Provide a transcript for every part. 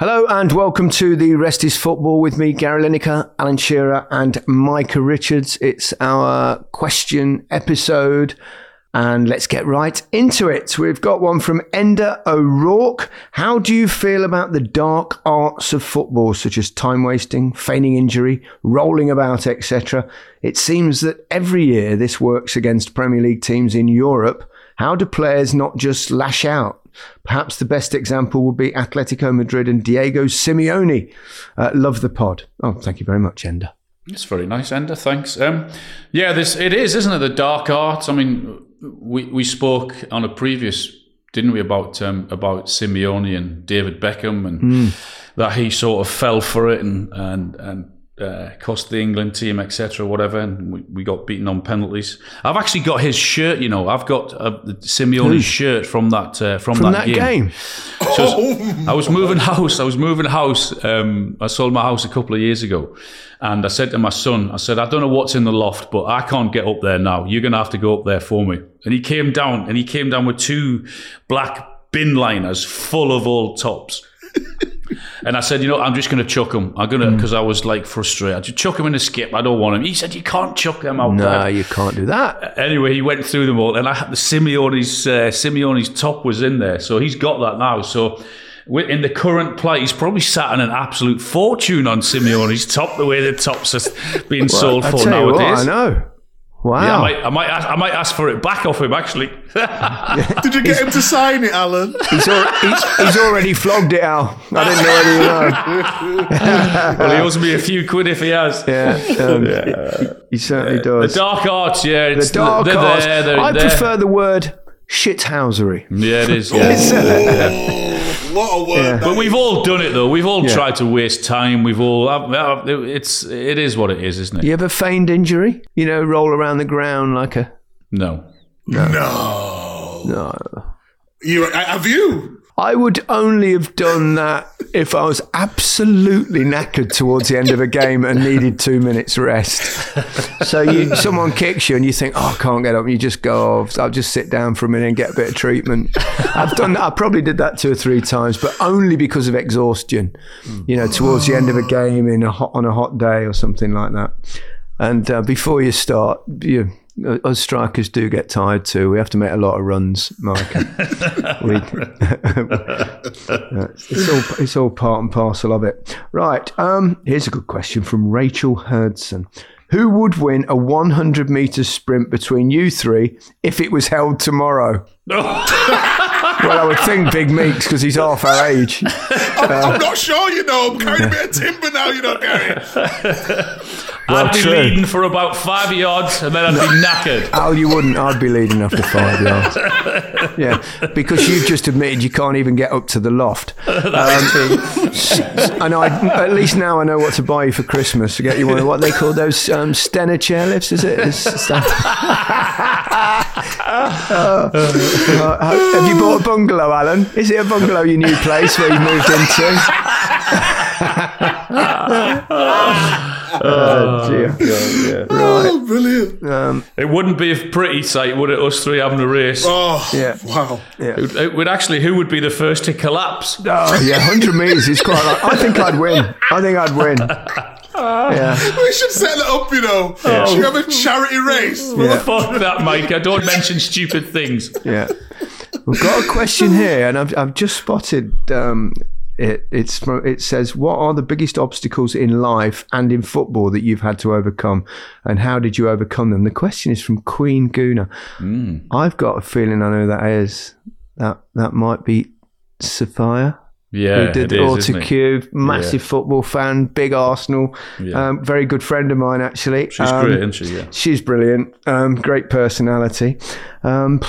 Hello and welcome to the Rest is Football with me, Gary Lineker, Alan Shearer, and Micah Richards. It's our question episode, and let's get right into it. We've got one from Ender O'Rourke. How do you feel about the dark arts of football, such as time wasting, feigning injury, rolling about, etc.? It seems that every year this works against Premier League teams in Europe. How do players not just lash out? Perhaps the best example would be Atletico Madrid and Diego Simeone. Uh, love the pod. Oh, thank you very much, Ender. It's very nice, Ender. Thanks. Um, yeah, this it is, isn't it? The dark arts. I mean, we we spoke on a previous, didn't we, about um, about Simeone and David Beckham, and mm. that he sort of fell for it and and and uh, cost the England team, etc., whatever, and we, we got beaten on penalties. I've actually got his shirt. You know, I've got uh, Simeone's shirt from that uh, from, From that, that game. So I was- I was moving house. I was moving house. Um, I sold my house a couple of years ago, and I said to my son, I said, I don't know what's in the loft, but I can't get up there now. You're going to have to go up there for me. And he came down, and he came down with two black bin liners full of old tops. And I said, you know, I'm just going to chuck him. I'm going to, because I was like frustrated. I just chuck him in a skip. I don't want him. He said, you can't chuck them out No, there. you can't do that. Anyway, he went through them all, and I had the Simeone's uh, Simeone's top was in there, so he's got that now. So. In the current play, he's probably sat on an absolute fortune on Simeone's top. The way the tops are being sold I for nowadays. what, I know. Wow. Yeah, I might, I might, ask, I might ask for it back off him. Actually, Did you get him to sign it, Alan? he's, al- he's, he's already flogged it, Al. I didn't know whether you know. well, he owes me a few quid if he has. Yeah, um, he, he certainly The does. The dark arts, yeah, The it's, dark they're arts. There, they're I there. prefer the word shithousery. Yeah, it is. Yeah. What a word! Yeah. But we've all done it though. We've all Yeah. tried to waste time. We've all. I've- I've- It's. It is what it is, isn't it? You ever feigned injury? You know, roll around the ground like a No. No. no. You uh, have you? I would only have done that if I was absolutely knackered towards the end of a game and needed two minutes rest. So you, someone kicks you and you think, "Oh, I can't get up," and you just go, oh, "I'll just sit down for a minute and get a bit of treatment." I've done that. I probably did that two or three times, but only because of exhaustion. You know, towards the end of a game in a hot, on a hot day or something like that. And uh, before you start, you. Us strikers do get tired too. We have to make a lot of runs, Mike. we, it's all it's all part and parcel of it. Right. Um, here's a good question from Rachel Hurdson. Who would win a 100 meter sprint between you three if it was held tomorrow? well, I would think Big Meeks because he's half our age. I'm, I'm not sure, you know. I'm carrying a bit of timber now, you know, Gary. I'd be true. leading for about five yards and then I'd be knackered. Al, you wouldn't. I'd be leading after five yards. Yeah, because you've just admitted you can't even get up to the loft. Um, and I, at least now I know what to buy you for Christmas to get you one of what they call those um, Stannah chairlifts, is it? Uh, uh, have you bought a bungalow, Alan? Is it a bungalow, your new place where you moved into? Oh, dear. Oh, brilliant. It wouldn't be a pretty sight, would it? Us three having a race. Oh, Yeah. wow. It, it would actually, who would be the first to collapse? Oh, yeah, 100 metres is quite like, I think I'd win. I think I'd win. Yeah. We should set that up, you know. Should we have a charity race? Yeah. Fuck that, Mike. I don't mention stupid things. Yeah. We've got a question here, and I've, I've just spotted um, it. It's it says, "What are the biggest obstacles in life and in football that you've had to overcome, and how did you overcome them?" The question is from Queen Guna. I've got a feeling I know who that is. That that might be Sophia. Yeah, who did it is, isn't it? Autocue, massive football fan, big Arsenal, Yeah. um, very good friend of mine actually. She's Um, great, isn't she? Yeah. She's brilliant. Um, great personality. Um,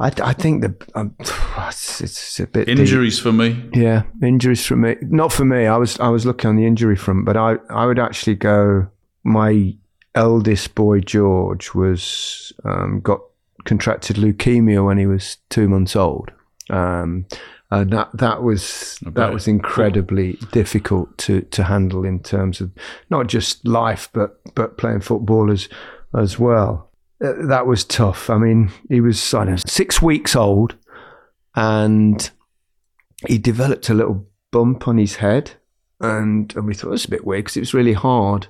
I, I think the um, it's, it's a bit deep. Injuries for me. Yeah, injuries for me. Not for me. I was I was looking on the injury front, but I I would actually go. My eldest boy George was um, got contracted leukemia when he was two months old. Um, and that that was that was incredibly difficult to, to handle in terms of not just life but but playing football as as well. Uh, That was tough. I mean, he was I know, six weeks old, and he developed a little bump on his head, and, and we thought it was a bit weird because it was really hard.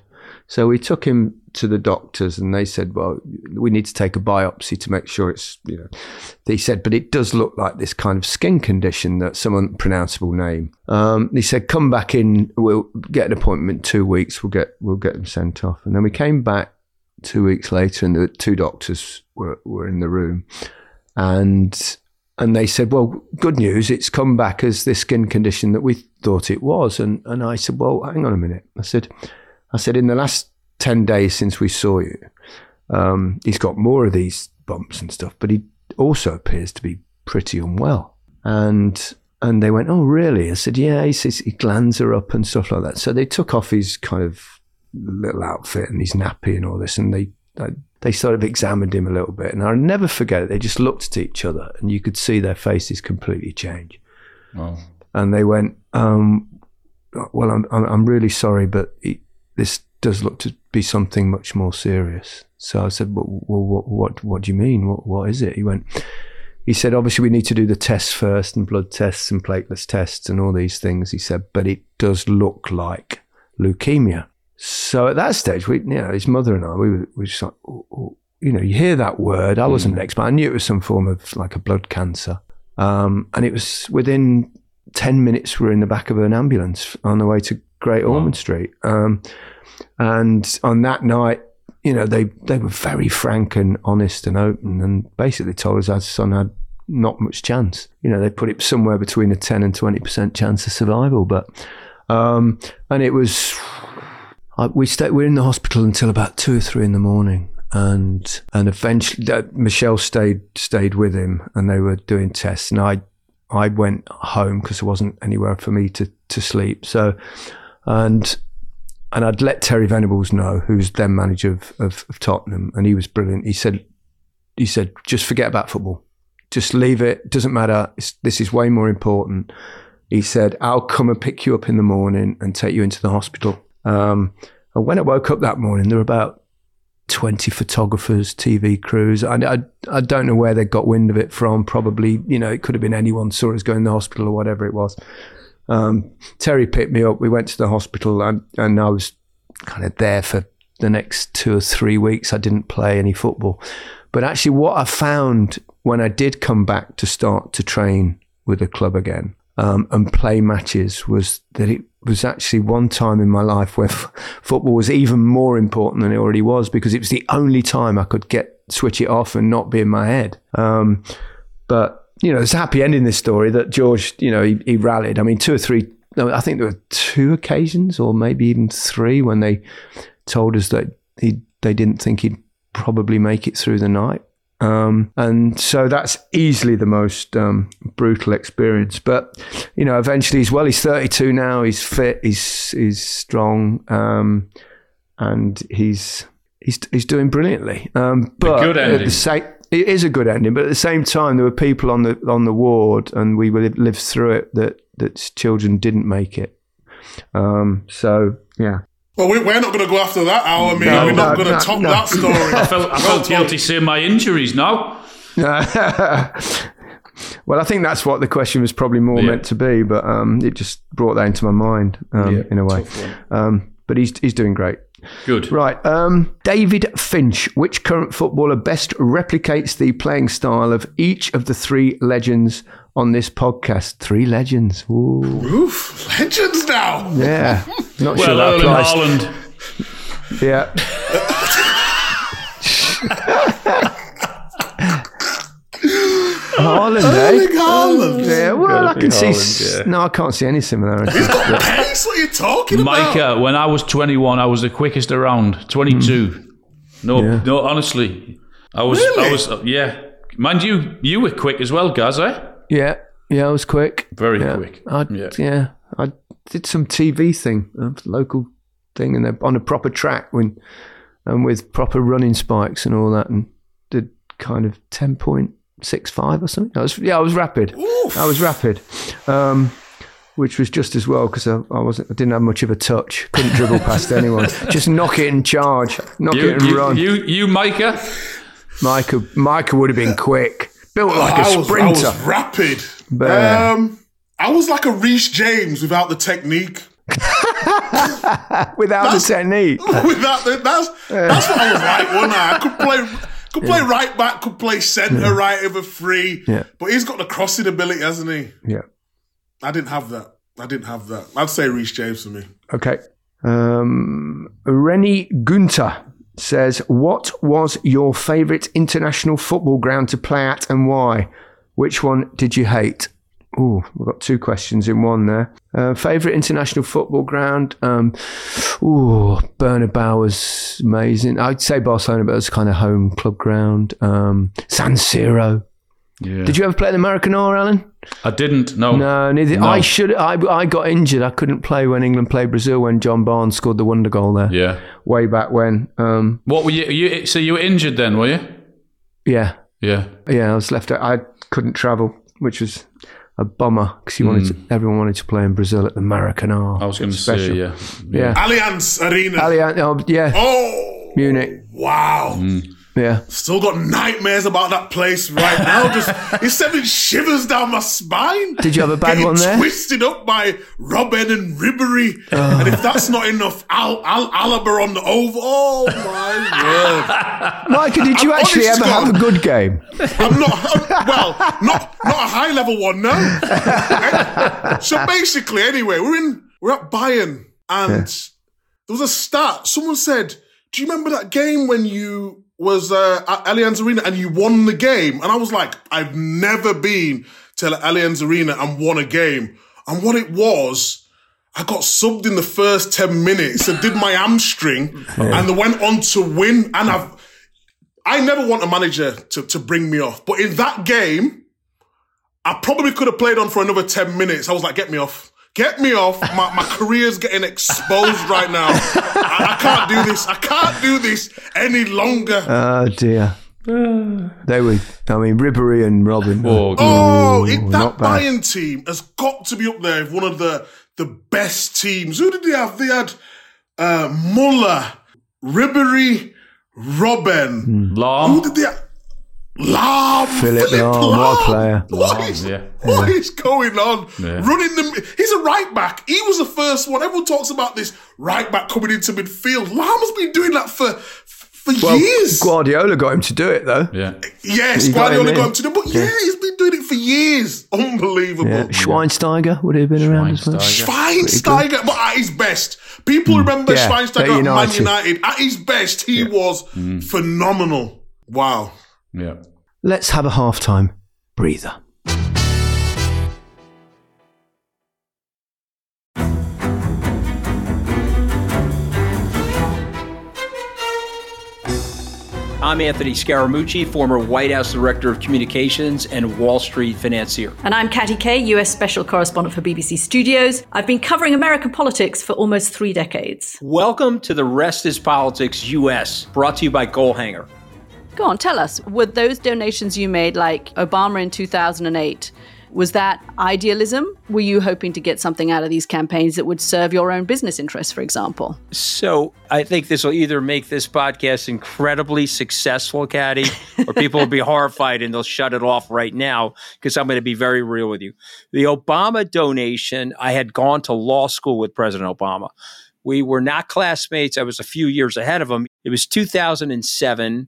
So we took him to the doctors, and they said, "Well, we need to take a biopsy to make sure it's you know." They said, "But it does look like this kind of skin condition that some unpronounceable name." Um, they said, "Come back in. We'll get an appointment in two weeks. We'll get we'll get him sent off." And then we came back two weeks later, and the two doctors were were in the room, and and they said, "Well, good news. It's come back as this skin condition that we thought it was." And and I said, "Well, hang on a minute." I said, "I said in the last ten days since we saw you, um, he's got more of these bumps and stuff, but he also appears to be pretty unwell." And and they went, "Oh, really?" I said, "Yeah." He says his glands are up and stuff like that. So they took off his kind of little outfit and his nappy and all this, and they they- they sort of examined him a little bit. And I'll never forget it. They just looked at each other, and you could see their faces completely change. Oh. And they went, um, "Well, I'm I'm, really sorry, but it, this does look to be something much more serious." So I said, "Well, well what what what do you mean? What what is it?" He went. He said, obviously, we need to do the tests first and blood tests and platelet tests and all these things. He said, but it does look like leukemia. So at that stage, we, you know, his mother and I, we were, we were just like, oh, oh, you know, you hear that word. I wasn't an expert. I knew it was some form of like a blood cancer. Um, and it was within 10 minutes, we were in the back of an ambulance on the way to Great Ormond Street. Um, and on that night, you know, they, they were very frank and honest and open and basically told us our son had not much chance. You know, they put it somewhere between a 10 and 20% chance of survival. But, um, and it was, I, we stayed, we were in the hospital until about two or three in the morning. And, and eventually Michelle stayed, stayed with him and they were doing tests. And I, I went home because there wasn't anywhere for me to, to sleep. So, and, and I'd let Terry Venables know, who's then manager of, of, of Tottenham, and he was brilliant. He said, he said, just forget about football, just leave it. Doesn't matter. It's, this is way more important. He said, I'll come and pick you up in the morning and take you into the hospital. Um, and when I woke up that morning, there were about 20 photographers, TV crews. I, I, I don't know where they got wind of it from. Probably, you know, it could have been anyone saw us going to the hospital or whatever it was. Um, Terry picked me up. We went to the hospital, and, and I was kind of there for the next two or three weeks. I didn't play any football. But actually, what I found when I did come back to start to train with the club again um, and play matches was that it was actually one time in my life where f- football was even more important than it already was because it was the only time I could get switch it off and not be in my head. Um, but you know, it's a happy ending this story that George, you know, he, he rallied. I mean, two or three, no, I think there were two occasions or maybe even three when they told us that he, they didn't think he'd probably make it through the night. Um, and so that's easily the most um, brutal experience. But you know, eventually he's well. He's 32 now. He's fit. He's he's strong, um, and he's he's he's doing brilliantly. Um, but good at ending. the same, it is a good ending. But at the same time, there were people on the on the ward, and we lived, lived through it that that children didn't make it. Um, so yeah, Well, we, we're not going to go after that hour, me. No, we're not no, going to no, top no. that story. I felt, I felt guilty seeing my injuries now. well, I think that's what the question was probably more Yeah. meant to be, but um, it just brought that into my mind um, Yeah, in a way. Um, but he's he's doing great. Good. Right, um, David Finch. Which current footballer best replicates the playing style of each of the three legends on this podcast? Three legends. Ooh, Oof, legends now. yeah. Not sure Well, that Erling applies. Haaland. Yeah. Haaland, eh? Erling Haaland. Yeah, well, I be can see. Haaland, yeah. No, I can't see any similarities. but- Pace, what are you talking about? Micah, when I was 21, I was the quickest around. 22. No, Yeah. no, honestly. I was, I was, uh, yeah. Mind you, you were quick as well, Gaz, eh? yeah, yeah, I was quick. Very yeah. quick. I, Yeah. yeah. I did some TV thing, a local thing, and they're on a proper track when, and with proper running spikes and all that, and did kind of ten point six five or something. I was yeah, I was rapid. Oof. I was rapid, um, which was just as well because I, I wasn't. I didn't have much of a touch. Couldn't dribble past anyone. Just knock it and charge. Knock You, it and you, run. you, you, Micah? Micah, Micah would have been quick. Built like a I was, I was rapid. But- Um, I was like a Reece James without the technique. without the technique. without the, that's that's what I was like. One I? I could play could play right back, could play centre right over free. Yeah. But he's got the crossing ability, hasn't he? Yeah. I didn't have that. I didn't have that. I'd say Reece James for me. Okay. Um, Rennie Gunter says, What was your favourite international football ground to play at and why? Which one did you hate? Oh, we've got two questions in one there. Uh, favourite international football ground? Um, ooh, Bernabeu was amazing. I'd say Barcelona, but it was kind of home club ground. Um, San Siro. Yeah. Did you ever play in the Maracanã, Alan? I didn't, no. No, neither. No. I should. I, I got injured. I couldn't play when England played Brazil when John Barnes scored the wonder goal there. Yeah. Way back when. Um, What were you, you, so you were injured then, were you? yeah, Yeah. yeah. I was left. out. I couldn't travel, which was a bummer because you wanted to, everyone wanted to play in Brazil at the Maracanã. Hmm. I was It going to say, special. yeah. Yeah. Allianz Arena. Allianz, oh, yeah, oh, Munich. wow. Yeah. Still got nightmares about that place right now. Just it's sending shivers down my spine. Did you have a bad Getting one there? Twisted up by Robben and Ribery. Oh. And if that's not enough, Al, Al Alaba on the over. Oh my word! Micah, did you I'm actually ever to have a good game? I'm not I'm- well, not not a high level one, no. so basically, anyway, we're in we're at Bayern, and there was a stat. Someone said, "Do you remember that game when you was uh, at Allianz Arena and you won the game?" And I was like, "I've never been to Allianz Arena and won a game." And what it was. I got subbed in the first 10 minutes and did my hamstring and they went on to win. And I've, I never want a manager to, to bring me off. But in that game, I probably could have played on for another 10 minutes. I was like, get me off. Get me off. My, my career's getting exposed right now. I, I can't do this. I can't do this any longer. Oh dear. They were. I mean, Ribery and Robben. Oh, oh, it, that not. Bayern team has got to be up there with one of the, the best teams. Who did they have? They had uh, Muller, Ribery, Robben. Hmm. Who did they have? Lahm. Philipp Lahm, what a player. What Lahm, is, yeah. what is going on? Yeah. Running them. He's a right back. He was the first one. Everyone talks about this right back coming into midfield. Lahm has been doing that for for Well, years. Guardiola got him to do it though. Yeah. yes, He got him Guardiola got him to do, it. but yeah. he's been doing it for years. Unbelievable. Yeah. Schweinsteiger would have been around as well. Schweinsteiger. Schweinsteiger, but at his best. People remember Hmm. Yeah, Schweinsteiger at at Man United. United. At his best, he was phenomenal. Wow. Yeah. Let's have a halftime breather. I'm Anthony Scaramucci, former White House Director of Communications and Wall Street financier. And I'm Katty Kay, US Special Correspondent for BBC Studios. I've been covering American politics for almost three decades. Welcome to The Rest is Politics US, brought to you by Goalhanger Go on, tell us. Were those donations you made, like Obama in 2008, was that idealism? Were you hoping to get something out of these campaigns that would serve your own business interests, for example? So I think this will either make this podcast incredibly successful, Katty, or people will be horrified and they'll shut it off right now because I'm going to be very real with you. The Obama donation, I had gone to law school with President Obama. We were not classmates. I was a few years ahead of him. It was 2007.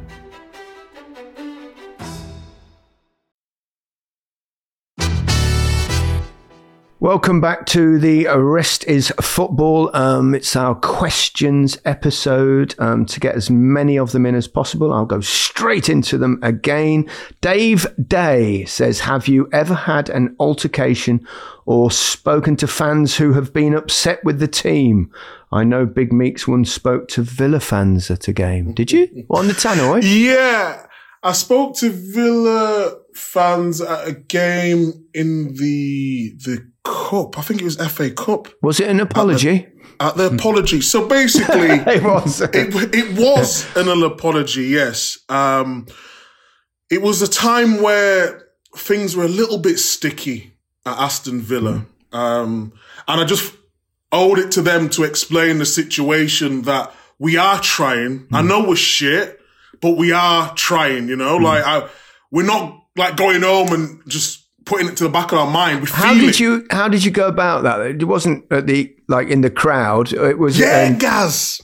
Welcome back to the Rest is Football. Um, it's our questions episode. Um, to get as many of them in as possible, I'll go straight into them again. Dave Day says Have you ever had an altercation or spoken to fans who have been upset with the team? I know Big Meeks once spoke to Villa fans at a game. Did you? on the tannoy? Yeah. I spoke to Villa fans at a game in the the cup. I think it was FA Cup. Was it an apology? At the, at the apology. So basically, it was. It, it, was an apology. Yes. Um, it was a time where things were a little bit sticky at Aston Villa, um, and I just owed it to them to explain the situation that we are trying. Mm. I know we're shit, but we are trying. You know, mm. like I, we're not like going home and just putting it to the back of our mind. We how did it. you How did you go about that? It wasn't at the like in the crowd. It was yeah, um, Gaz.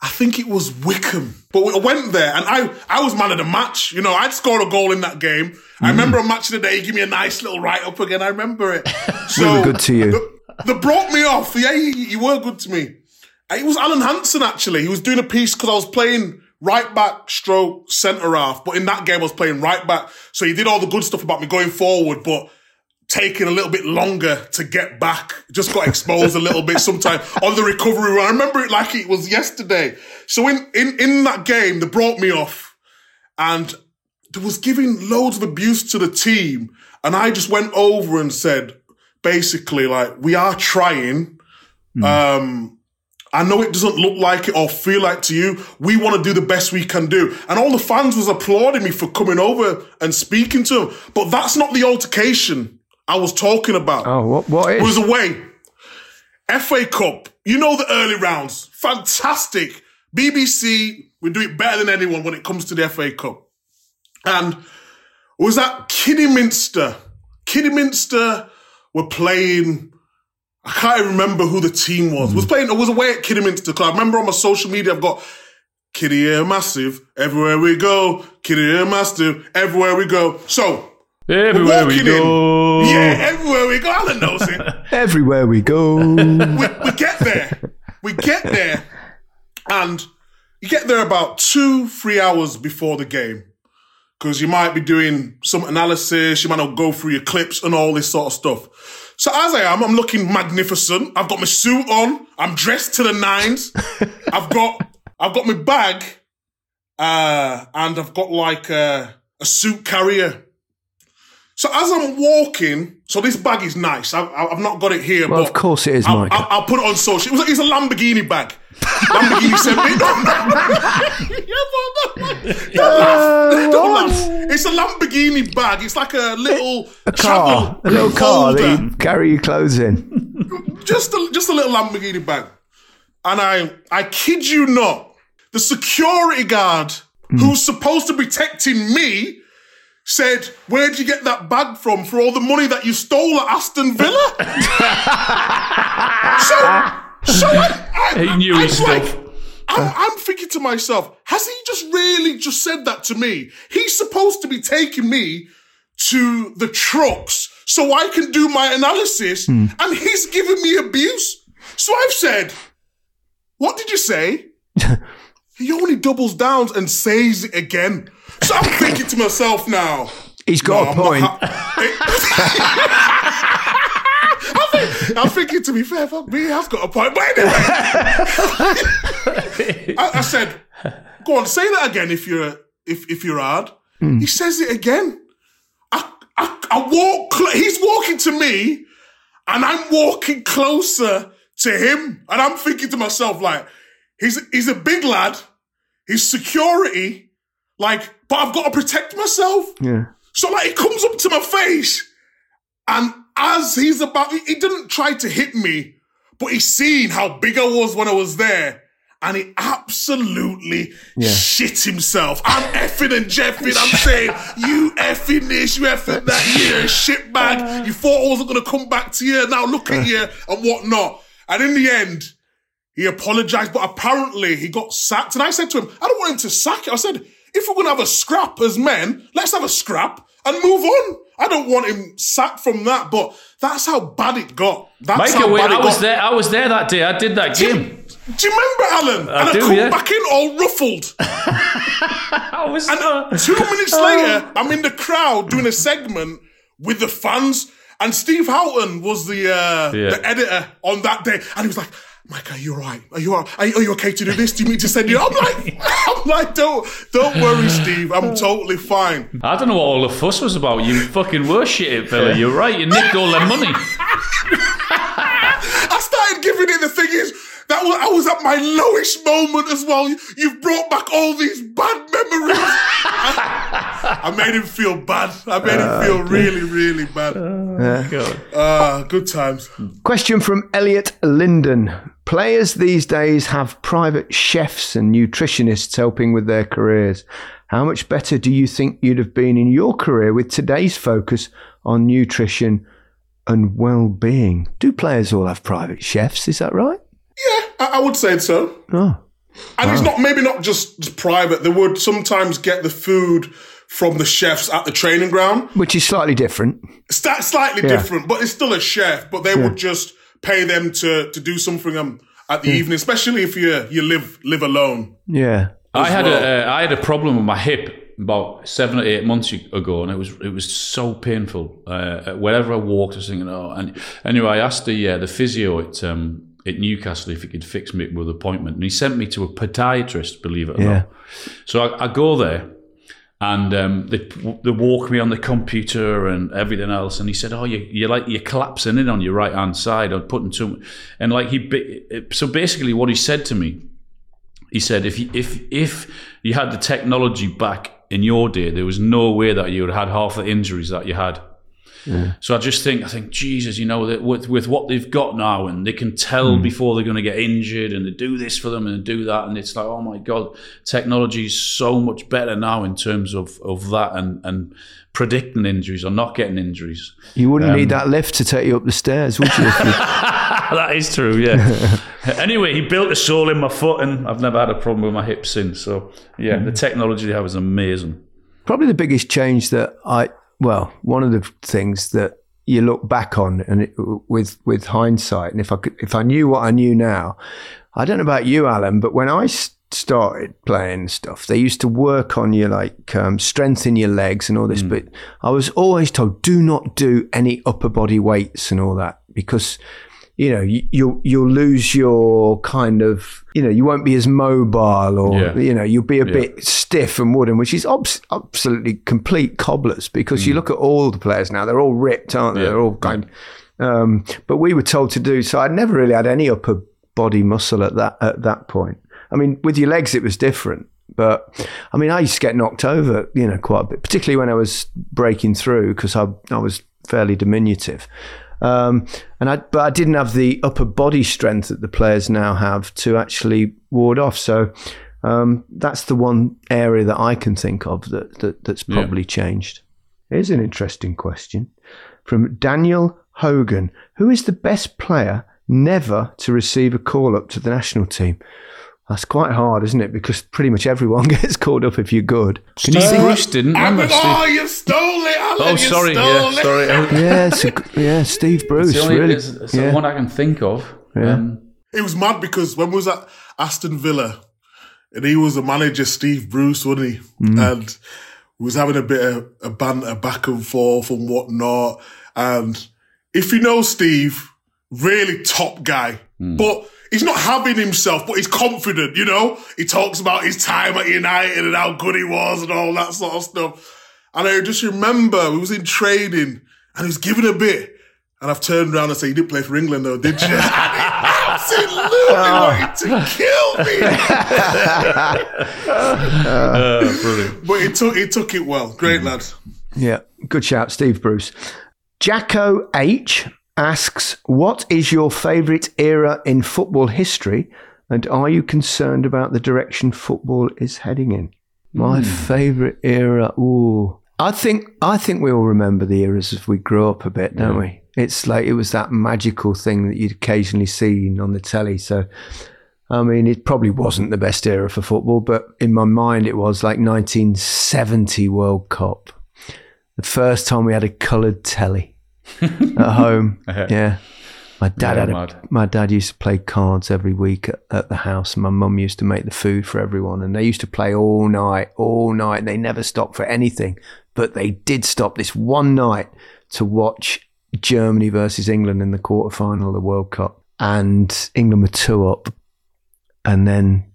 I think it was Wycombe, but I went there and I I was man of the match. You know, I'd scored a goal in that game. Mm. I remember a match of the day. Give me a nice little write up again. I remember it. So we were good to you. They brought me off. Yeah, you, you were good to me. It was Alan Hansen actually. He was doing a piece because I was playing right back, stroke, centre half. But in that game, I was playing right back. So he did all the good stuff about me going forward, but taking a little bit longer to get back. Just got exposed a little bit sometime on the recovery run. I remember it like it was yesterday. So in, in, in that game, they brought me off and they was giving loads of abuse to the team. And I just went over and said, basically, like, we are trying. Mm. Um, I know it doesn't look like it or feel like to you. We want to do the best we can do. And all the fans was applauding me for coming over and speaking to them. But that's not the altercation I was talking about. Oh, what, what is? It was away. FA Cup. You know the early rounds. Fantastic. BBC, we do it better than anyone when it comes to the FA Cup. And was that Kidderminster? Kidderminster were playing I can't remember who the team was. Mm. Was playing. I was away at Kidderminster Club. I remember on my social media, I've got Kitty Air Massive everywhere we go. Kitty Air Massive everywhere we go. So everywhere we go. In. Yeah, everywhere we go. Alan knows it. everywhere we go. we, we get there. We get there, and you get there about two, three hours before the game because you might be doing some analysis. You might not go through your clips and all this sort of stuff. So as I am, I'm looking magnificent. I've got my suit on. I'm dressed to the nines. I've got, I've got my bag, uh, and I've got like a, a suit carrier. So as I'm walking, so this bag is nice. I, I've not got it here, Well, but of course it is, Mike. I'll, I'll put it on social. It was, it's a Lamborghini bag. Lamborghini sent me. Don't uh, laugh. Don't laugh. Don't laugh. It's a Lamborghini bag. It's like a little A car, travel a little car that you carry your clothes in. just a, just a little Lamborghini bag. And I I kid you not, the security guard hmm. who's supposed to be protecting me said, Where'd you get that bag from for all the money that you stole at Aston Villa? so so I, I, He knew I'm his like- stuff. I'm, I'm thinking to myself, has he just really just said that to me? He's supposed to be taking me to the trucks so I can do my analysis, hmm. and he's giving me abuse. So I've said, What did you say? he only doubles down and says it again. So I'm thinking to myself now. He's got no, a I'm point. ha- I'm, thinking, to be fair, fuck me, I've got a point. But anyway, I, I said, "Go on, say that again if you're if if you're hard." Hmm. He says it again. I I, I walk. Cl- he's walking to me, and I'm walking closer to him, and I'm thinking to myself like, he's he's a big lad. He's security, like, but I've got to protect myself. Yeah. So like he comes up to my face, and as he's about, he, he didn't try to hit me, but he's seen how big I was when I was there. And he absolutely shit himself. I'm effing and jeffing. I'm saying, you effing this, you effing that, a shit bag. Uh. You thought I wasn't going to come back to you. Now look at uh. you and whatnot. And in the end, he apologized, but apparently he got sacked. And I said to him, I don't want him to sack it. I said, if we're going to have a scrap as men, let's have a scrap and move on. I don't want him sacked from that, but that's how bad it got. That's Mike, how wait, bad it I was got. there. I was there that day. I did that Do you, game. do you remember, Alan? I and do, I come yeah. back in all ruffled. I was. And uh, two minutes later, I'm in the crowd doing a segment with the fans, and Steve Houghton was the uh, Yeah. the editor on that day, and he was like. Mike, are you all right? Are you all right? Are you, are you okay to do this? Do you need to send you? I'm like, like, don't, don't worry, Steve. I'm totally fine. I don't know what all the fuss was about. You fucking were shit, fella. You're right. You nicked all their money. I started giving it. The thing is, that was I was at my lowest moment as well. You- You've brought back all these bad memories. I, I made him feel bad. I made him feel really, really bad. Ah, good times. Question from Elliot Linden. Players these days have private chefs and nutritionists helping with their careers. How much better do you think you'd have been in your career with today's focus on nutrition and well being? Do players all have private chefs? Is that right? Yeah, I, would say so. Oh. And it's not maybe not just, private. They would sometimes get the food from the chefs at the training ground. Which is slightly different. Slightly Yeah. different, but it's still a chef. But they would just pay them to to do something um, at the evening, especially if you you live live alone. Yeah. I had well. a uh, I had a problem with my hip about seven or eight months ago, and it was it was so painful. Uh, wherever I walked, I was thinking, oh. And anyway, I asked the uh, the physio at um, at Newcastle if he could fix me with an appointment, and he sent me to a podiatrist. Believe it or Yeah. not. So I, I go there. And um, they, they walk me on the computer and everything else. And he said, "Oh, you you're like you're collapsing in on your right hand side. I'm putting too." Much. And like he, so basically, what he said to me he said if you, if if you had the technology back in your day, there was no way that you would have had half the injuries that you had. So I just think I think Jesus, you know, that with with what they've got now, and they can tell hmm. before they're going to get injured, and they do this for them and they do that, and it's like, oh my god, technology is so much better now in terms of of that and and predicting injuries or not getting injuries. You wouldn't need um, that lift to take you up the stairs, would you? you- that is true, yeah. anyway, he built a sole in my foot, and I've never had a problem with my hip since. So, yeah, the hmm. technology they have is amazing. Probably the biggest change that I, well, one of the things that you look back on and it, with with hindsight, and if I could, if I knew what I knew now, I don't know about you, Alan, but when I started playing stuff, they used to work on you like um, strength in your legs and all this. But I was always told, do not do any upper body weights and all that because you know, you, you'll you'll lose your kind of, you know, you won't be as mobile, or Yeah. you know, you'll be a Yeah. bit stiff and wooden, which is obs- absolutely complete cobblers. Because you look at all the players now; they're all ripped, aren't they? Mm. Yeah. They're all kind. Um, but we were told to do so. I'd never really had any upper body muscle at that at that point. I mean, with your legs, it was different. But I mean, I used to get knocked over, you know, quite a bit, particularly when I was breaking through because I, I was fairly diminutive. Um, and I, but I didn't have the upper body strength that the players now have to actually ward off. So um, that's the one area that I can think of that, that that's Yeah. probably changed. Here's an interesting question from Daniel Hogan. Who is the best player never to receive a call up to the national team? That's quite hard, isn't it? Because pretty much everyone gets called up if you're good. Can you Steve think? Bruce didn't. Remember, mean, Steve? oh, you stole it, Alan. Oh, you sorry. stole Yeah, it. sorry. Yeah, it's a, yeah, Steve Bruce. It's the only really, it's, it's yeah. the one I can think of. Yeah. Um, It was mad because when we was at Aston Villa, and he was the manager, Steve Bruce, wasn't he? And we was having a bit of a banter back and forth and whatnot. And if you know Steve, really top guy, but he's not having himself, but he's confident, you know? He talks about his time at United and how good he was and all that sort of stuff. And I just remember we was in training and he was giving a bit. And I've turned around and said, you didn't play for England though, did you? Absolutely wanted to kill me. uh, brilliant. But he took, he took it well. Great lad. Yeah, good shout, Steve Bruce. Jacko H asks, "What is your favourite era in football history, and are you concerned about the direction football is heading in?" My hmm. favourite era. Ooh, I think I think we all remember the eras as we grow up a bit, don't we? It's like it was that magical thing that you'd occasionally seen on the telly. So, I mean, it probably wasn't the best era for football, but in my mind, it was like 1970 World Cup. The first time we had a coloured telly at home. Yeah. My dad Yeah, had a, my dad used to play cards every week at, at the house. My mum used to make the food for everyone, and they used to play all night, all night. And they never stopped for anything, but they did stop this one night to watch Germany versus England in the quarter final of the World Cup, and England were two up, and then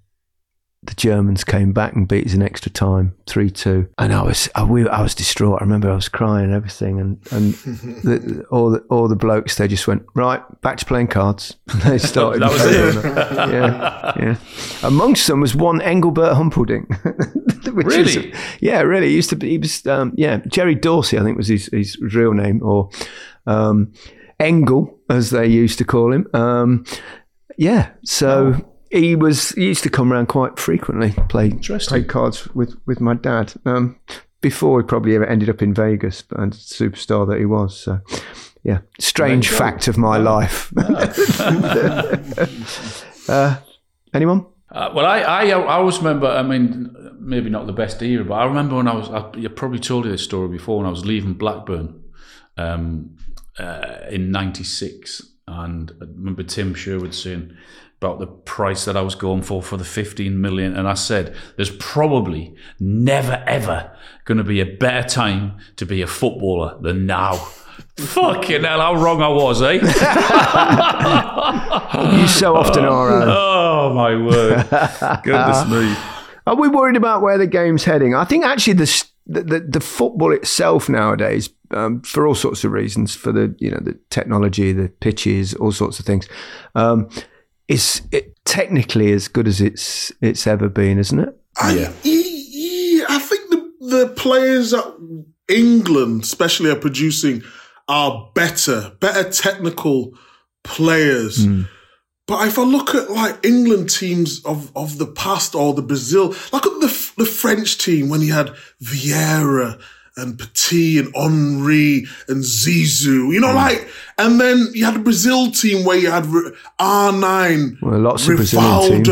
the Germans came back and beat us in extra time, three two, and I was I, we, I was distraught. I remember I was crying and everything, and and the, all the all the blokes they just went right back to playing cards. And they started. That was it. yeah, yeah. Amongst them was one Engelbert Humperdinck. which is- Really? yeah, really. He used to be. He was um, yeah Gerry Dorsey, I think was his his real name, or um, Engel as they used to call him. Um, yeah, so. He was he used to come around quite frequently, play play cards with, with my dad. Um, before he probably ever ended up in Vegas, and superstar that he was. So, yeah, strange There you go. fact of my life. uh, anyone? Uh, well, I, I I always remember. I mean, maybe not the best era, but I remember when I was. I, I probably told you this story before. When I was leaving Blackburn um, uh, in '96, and I remember Tim Sherwood saying about the price that I was going for for the 15 million, and I said, "There's probably never ever going to be a better time to be a footballer than now." Fucking hell, how wrong I was, eh? You so often are. Alan. oh my word! Goodness me. Are we worried about where the game's heading? I think actually the the, the, the football itself nowadays, um, for all sorts of reasons, for the you know the technology, the pitches, all sorts of things, um, is it technically as good as it's it's ever been, isn't it? I, Yeah. yeah, I think the, the players that England, especially, are producing are better, better technical players. Hmm. But if I look at like England teams of, of the past or the Brazil, look at the the French team when he had Vieira and Petit and Henry and Zizou, you know, mm. like, and then you had a Brazil team where you had R nine, Well, lots of Brazilian teams.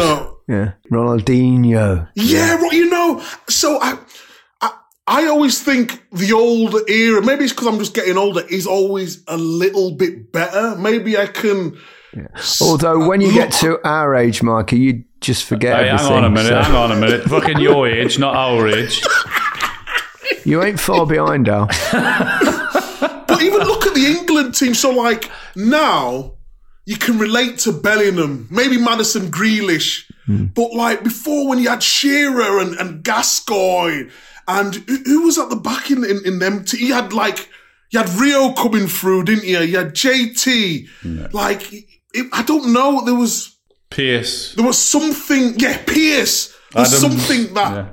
Yeah, Ronaldinho. Yeah, well, you know, so I, I, I always think the old era, maybe it's because I'm just getting older, is always a little bit better. Maybe I can. s- Although when you look- get to our age, Marky, you just forget Hey, hang on a minute, so hang on a minute. Fucking your age, not our age. You ain't far behind, Al. but even look at the England team. So, like, now, you can relate to Bellingham, maybe Maddison Grealish, hmm. but like before when you had Shearer and, and Gascoigne, and who, who was at the back in, in, in them? T- you had like, you had Rio coming through, didn't you? You had JT. Like, it, I don't know, there was, Pearce. there was something, yeah, Pearce. There's Adams, something that yeah.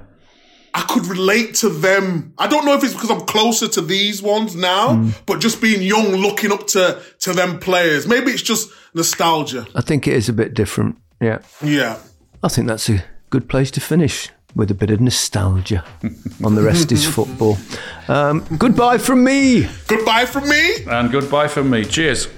I could relate to them. I don't know if it's because I'm closer to these ones now, Hmm. but just being young, looking up to, to them players. Maybe it's just nostalgia. I think it is a bit different. Yeah. Yeah. I think that's a good place to finish with a bit of nostalgia on the rest is football. Um, goodbye from me. Goodbye from me. And goodbye from me. Cheers.